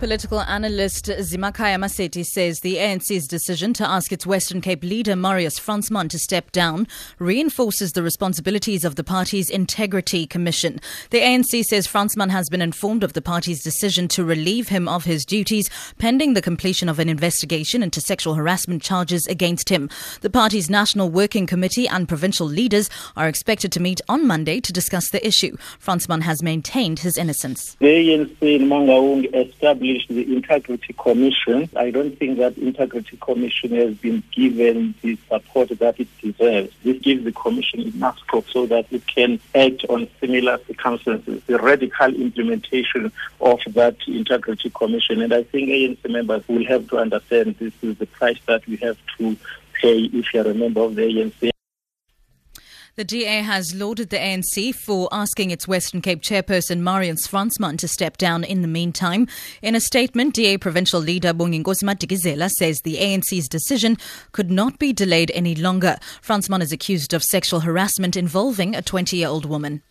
Political analyst Zamikhaya Maseti says the ANC's decision to ask its Western Cape leader Marius Fransman to step down reinforces the responsibilities of the party's Integrity Commission. The ANC says Fransman has been informed of the party's decision to relieve him of his duties pending the completion of an investigation into sexual harassment charges against him. The party's National Working Committee and provincial leaders are expected to meet on Monday to discuss the issue. Fransman has maintained his innocence. The ANC in Mangaung established the Integrity Commission. I don't think that Integrity Commission has been given the support that it deserves. This gives the Commission enough scope so that it can act on similar circumstances, the radical implementation of that Integrity Commission. And I think ANC members will have to understand this is the price that we have to pay if you're a member of the ANC. The DA has lauded the ANC for asking its Western Cape chairperson Marius Fransman to step down in the meantime. In a statement, DA provincial leader Bonginkosi Madikizela says the ANC's decision could not be delayed any longer. Fransman is accused of sexual harassment involving a 20-year-old woman.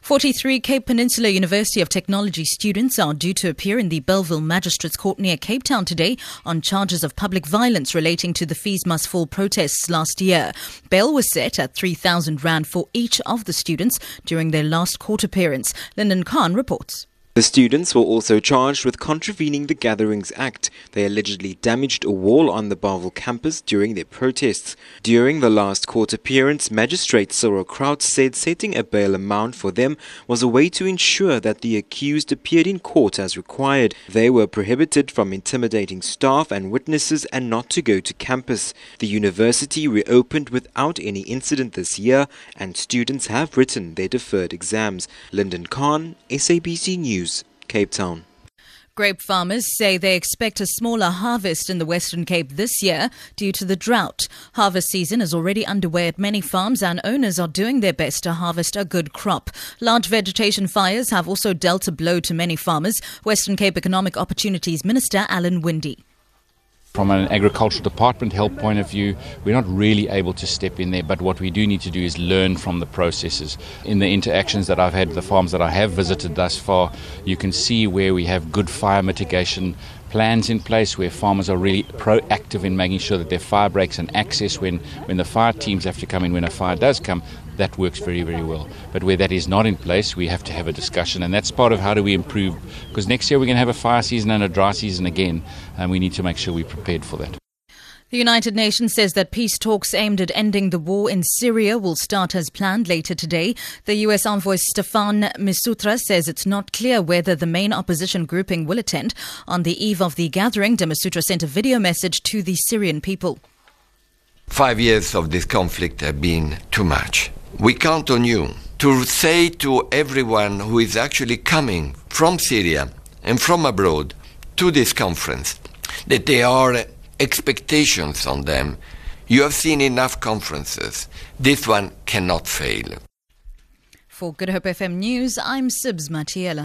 43 Cape Peninsula University of Technology students are due to appear in the Bellville Magistrates Court near Cape Town today on charges of public violence relating to the Fees Must Fall protests last year. Bail was set at 3,000 Rand for each of the students during their last court appearance. Lyndon Khan reports. The students were also charged with contravening the Gatherings Act. They allegedly damaged a wall on the Bellville campus during their protests. During the last court appearance, Magistrate Cyril Kraut said setting a bail amount for them was a way to ensure that the accused appeared in court as required. They were prohibited from intimidating staff and witnesses and not to go to campus. The university reopened without any incident this year and students have written their deferred exams. Lyndon Khan, SABC News. Cape Town. Grape farmers say they expect a smaller harvest in the Western Cape this year due to the drought. Harvest season is already underway at many farms and owners are doing their best to harvest a good crop. Large vegetation fires have also dealt a blow to many farmers. Western Cape Economic Opportunities Minister Alan Winde. From an agricultural department help point of view, we're not really able to step in there, but what we do need to do is learn from the processes. In the interactions that I've had the farms that I have visited thus far, you can see where we have good fire mitigation plans in place where farmers are really proactive in making sure that their fire breaks and access when, when the fire teams have to come in when a fire does come, that works very, very well. But where that is not in place, we have to have a discussion, and that's part of how do we improve. Because next year we're going to have a fire season and a dry season again, and we need to make sure we're prepared for that. The United Nations says that peace talks aimed at ending the war in Syria will start as planned later today. The U.S. envoy Staffan Mistura says it's not clear whether the main opposition grouping will attend. On the eve of the gathering, de Mistura sent a video message to the Syrian people. Five years of this conflict have been too much. We count on you to say to everyone who is actually coming from Syria and from abroad to this conference that there are expectations on them. You have seen enough conferences. This one cannot fail. For Good Hope FM News, I'm Sibs Matiela.